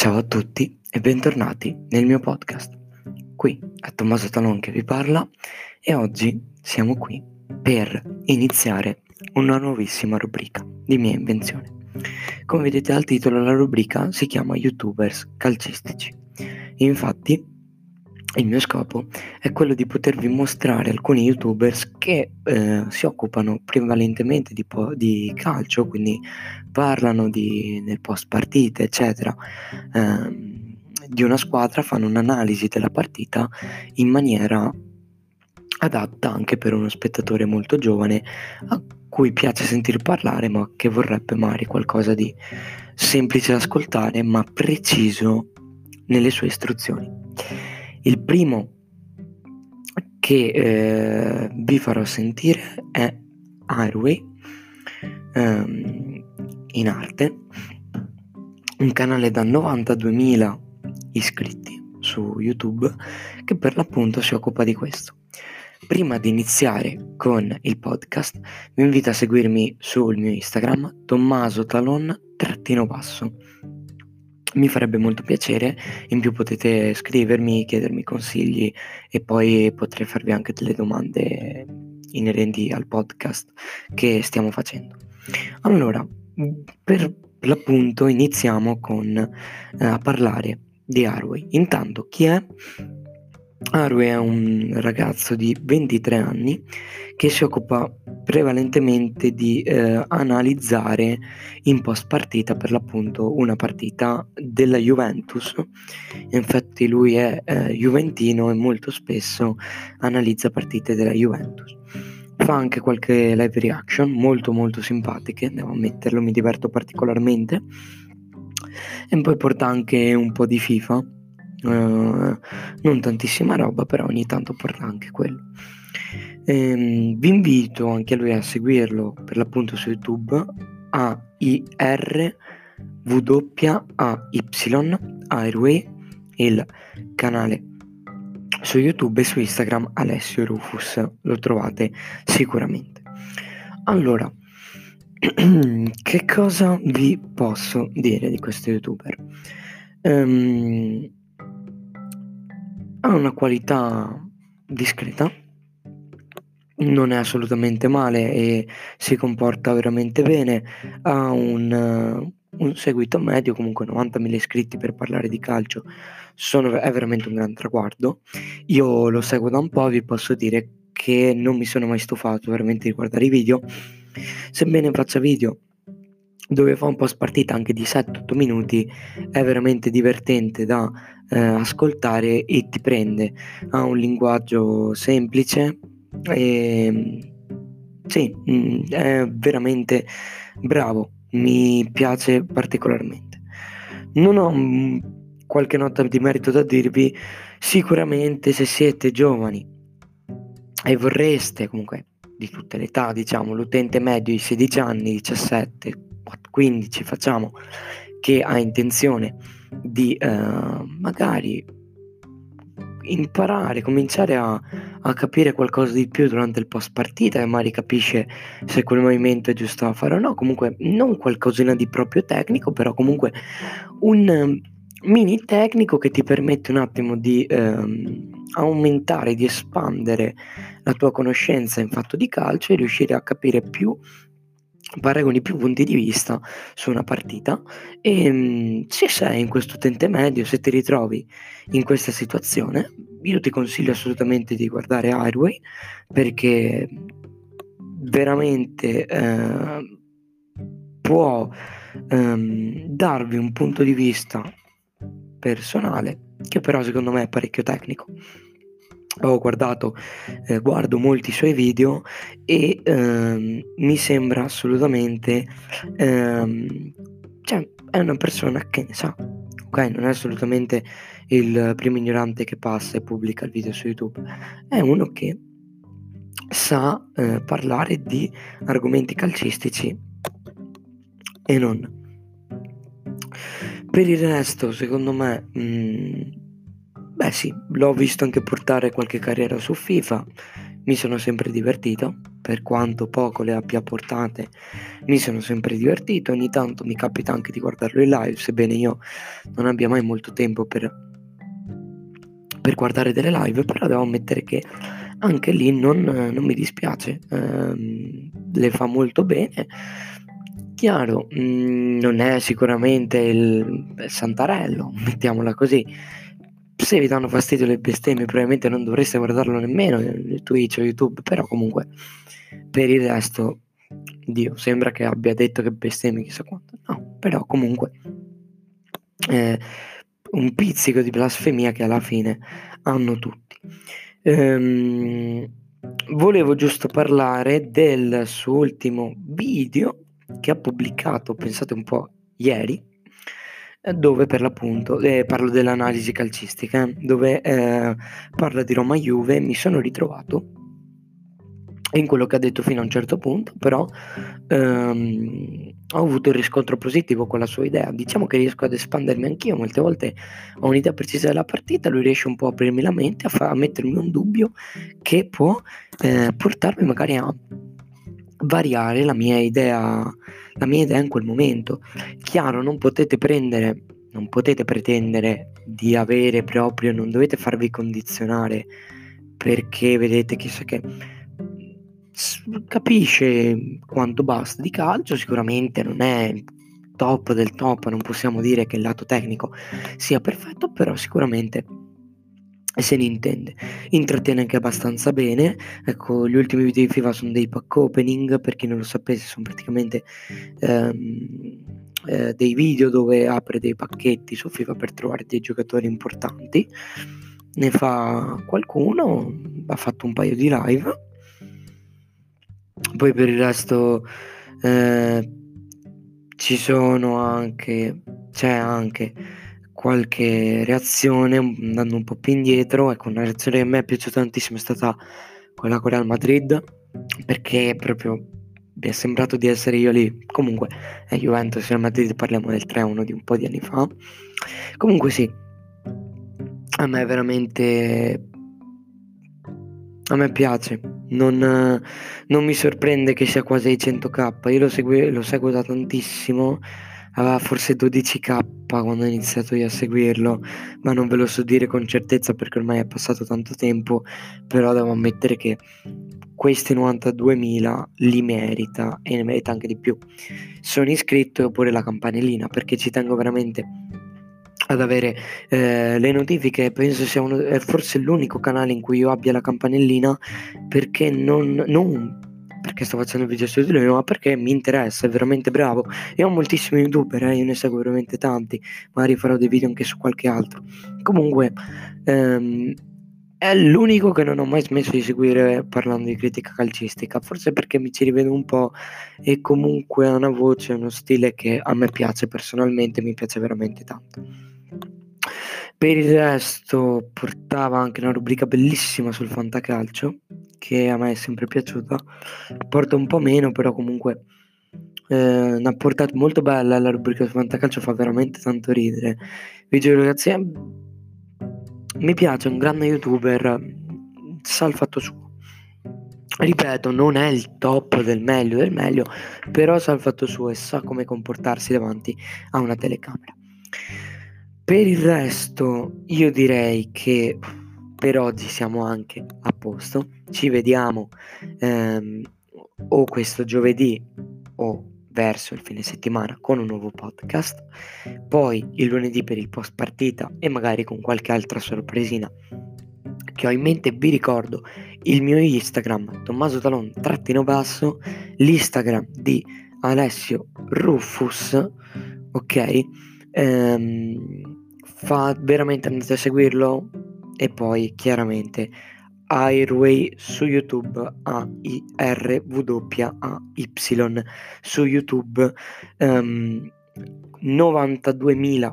Ciao a tutti e bentornati nel mio podcast. Qui è Tommaso Talon che vi parla e oggi siamo qui per iniziare una nuovissima rubrica di mia invenzione. Come vedete dal titolo la rubrica si chiama YouTubers calcistici. Infatti il mio scopo è quello di potervi mostrare alcuni youtubers che eh, si occupano prevalentemente di, po- di, calcio, quindi parlano di, del post partita, eccetera, ehm, di una squadra, fanno un'analisi della partita in maniera adatta anche per uno spettatore molto giovane a cui piace sentir parlare ma che vorrebbe magari qualcosa di semplice da ascoltare ma preciso nelle sue istruzioni. Il primo che eh, vi farò sentire è Airway ehm, in arte, un canale da 92.000 iscritti su YouTube che per l'appunto si occupa di questo. Prima di iniziare con il podcast vi invito a seguirmi sul mio Instagram tommaso talon-basso mi farebbe molto piacere, in più potete scrivermi, chiedermi consigli e poi potrei farvi anche delle domande inerenti al podcast che stiamo facendo. Allora, per l'appunto iniziamo con eh, a parlare di Arway. Intanto, chi è? Arway è un ragazzo di 23 anni che si occupa prevalentemente di eh, analizzare in post partita per l'appunto una partita della Juventus. Infatti lui è eh, juventino e molto spesso analizza partite della Juventus. Fa anche qualche live reaction molto molto simpatiche, devo ammetterlo, mi diverto particolarmente. E poi porta anche un po' di FIFA Uh, non tantissima roba, però ogni tanto porta anche quello. Ehm, vi invito anche a lui a seguirlo per l'appunto su YouTube a i r w a y Airway il canale su YouTube e su Instagram Alessio Rufus. Lo trovate sicuramente. Allora che cosa vi posso dire di questo youtuber? Um, ha una qualità discreta, non è assolutamente male e si comporta veramente bene, ha un, un seguito medio, comunque 90.000 iscritti per parlare di calcio, sono, è veramente un gran traguardo. Io lo seguo da un po', vi posso dire che non mi sono mai stufato veramente di guardare i video, sebbene faccia video dove fa un post partita anche di 7-8 minuti, è veramente divertente da eh, ascoltare e ti prende. Ha un linguaggio semplice e sì, mm, è veramente bravo, mi piace particolarmente. Non ho mm, qualche nota di merito da dirvi, sicuramente se siete giovani e vorreste comunque di tutte le età, diciamo, l'utente medio di 16 anni, 17, 15 facciamo, che ha intenzione di eh, magari imparare, cominciare a, a, capire qualcosa di più durante il post partita e magari capisce se quel movimento è giusto da fare o no, comunque non qualcosina di proprio tecnico, però comunque un um, mini tecnico che ti permette un attimo di um, aumentare, di espandere la tua conoscenza in fatto di calcio e riuscire a capire più paragoni più punti di vista su una partita. E mm, se sei in questo utente medio, se ti ritrovi in questa situazione, io ti consiglio assolutamente di guardare Airway perché veramente eh, può ehm, darvi un punto di vista personale che però secondo me è parecchio tecnico ho guardato, eh, guardo molti suoi video e ehm, mi sembra assolutamente, ehm, cioè è una persona che ne sa, ok? Non è assolutamente il primo ignorante che passa e pubblica il video su YouTube, è uno che sa eh, parlare di argomenti calcistici e non. Per il resto, secondo me, mh, mm, Beh sì, l'ho visto anche portare qualche carriera su FIFA, mi sono sempre divertito, per quanto poco le abbia portate, mi sono sempre divertito, ogni tanto mi capita anche di guardarlo in live, sebbene io non abbia mai molto tempo per, per guardare delle live, però devo ammettere che anche lì non, non mi dispiace, ehm, le fa molto bene. Chiaro, mh, mm, non è sicuramente il Santarello, mettiamola così, se vi danno fastidio le bestemmie probabilmente non dovreste guardarlo nemmeno Twitch o YouTube, però comunque per il resto, Dio, sembra che abbia detto che bestemmie chissà quanto. No, però comunque eh, un pizzico di blasfemia che alla fine hanno tutti. Ehm, volevo giusto parlare del suo ultimo video che ha pubblicato, pensate un po', ieri, eh, dove per l'appunto eh, parlo dell'analisi calcistica, dove eh, parla di Roma Juve, mi sono ritrovato in quello che ha detto fino a un certo punto, però ehm, ho avuto il riscontro positivo con la sua idea. Diciamo che riesco ad espandermi anch'io, molte volte ho un'idea precisa della partita, lui riesce un po' a aprirmi la mente, a, fa- a mettermi un dubbio che può eh, portarmi magari a variare la mia idea, la mia idea in quel momento. Chiaro, non potete prendere, non potete pretendere di avere proprio, non dovete farvi condizionare perché vedete chissà che capisce quanto basta di calcio, sicuramente non è top del top, non possiamo dire che il lato tecnico sia perfetto, però sicuramente se ne intende. Intrattiene anche abbastanza bene. Ecco, gli ultimi video di FIFA sono dei pack opening, per chi non lo sapesse, sono praticamente ehm, eh, dei video dove apre dei pacchetti su FIFA per trovare dei giocatori importanti. Ne fa qualcuno, ha fatto un paio di live. Poi per il resto eh, ci sono anche, c'è anche qualche reazione andando un po' più indietro. Ecco, una reazione che a me è piaciuta tantissimo è stata quella con Real Madrid, perché proprio mi è sembrato di essere io lì. Comunque, è Juventus Real Madrid, parliamo del 3-1 di un po' di anni fa. Comunque sì, a me veramente... A me piace, non, non mi sorprende che sia quasi ai 100k, io lo, segui, lo seguo da tantissimo aveva forse 12k quando ho iniziato io a seguirlo, ma non ve lo so dire con certezza perché ormai è passato tanto tempo, però devo ammettere che questi 92.000 li merita e ne merita anche di più. Sono iscritto e ho pure la campanellina perché ci tengo veramente ad avere eh, le notifiche penso sia uno, forse l'unico canale in cui io abbia la campanellina perché non, non perché sto facendo video su di lui, ma perché mi interessa, è veramente bravo. E ho moltissimi youtuber, eh, io ne seguo veramente tanti, magari farò dei video anche su qualche altro. Comunque, ehm, è l'unico che non ho mai smesso di seguire parlando di critica calcistica, forse perché mi ci rivedo un po' e comunque ha una voce, uno stile che a me piace personalmente, mi piace veramente tanto. Per il resto portava anche una rubrica bellissima sul fantacalcio che a me è sempre piaciuta. Porta un po' meno, però comunque eh, una portata molto bella la rubrica sul fantacalcio, fa veramente tanto ridere. Vi giuro ragazzi, è... mi piace, è un grande youtuber, sa il fatto suo. Ripeto, non è il top del meglio del meglio, però sa il fatto suo e sa come comportarsi davanti a una telecamera. Per il resto, io direi che per oggi siamo anche a posto. Ci vediamo ehm, o questo giovedì o verso il fine settimana con un nuovo podcast. Poi il lunedì per il post partita e magari con qualche altra sorpresina che ho in mente. Vi ricordo il mio Instagram Tommaso Talon trattino basso, l'Instagram di Alessio Rufus, ok? Ehm, fa veramente andate a seguirlo e poi chiaramente Airway su YouTube A I R W A Y. Su YouTube um, ehm, 92.000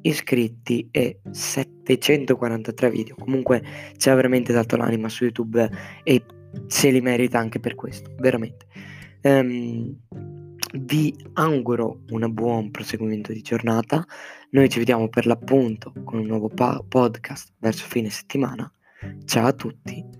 iscritti e 743 video. Comunque ci ha veramente dato l'anima su YouTube e se li merita anche per questo veramente. Um, vi auguro un buon proseguimento di giornata. Noi ci vediamo per l'appunto con un nuovo pa- podcast verso fine settimana. Ciao a tutti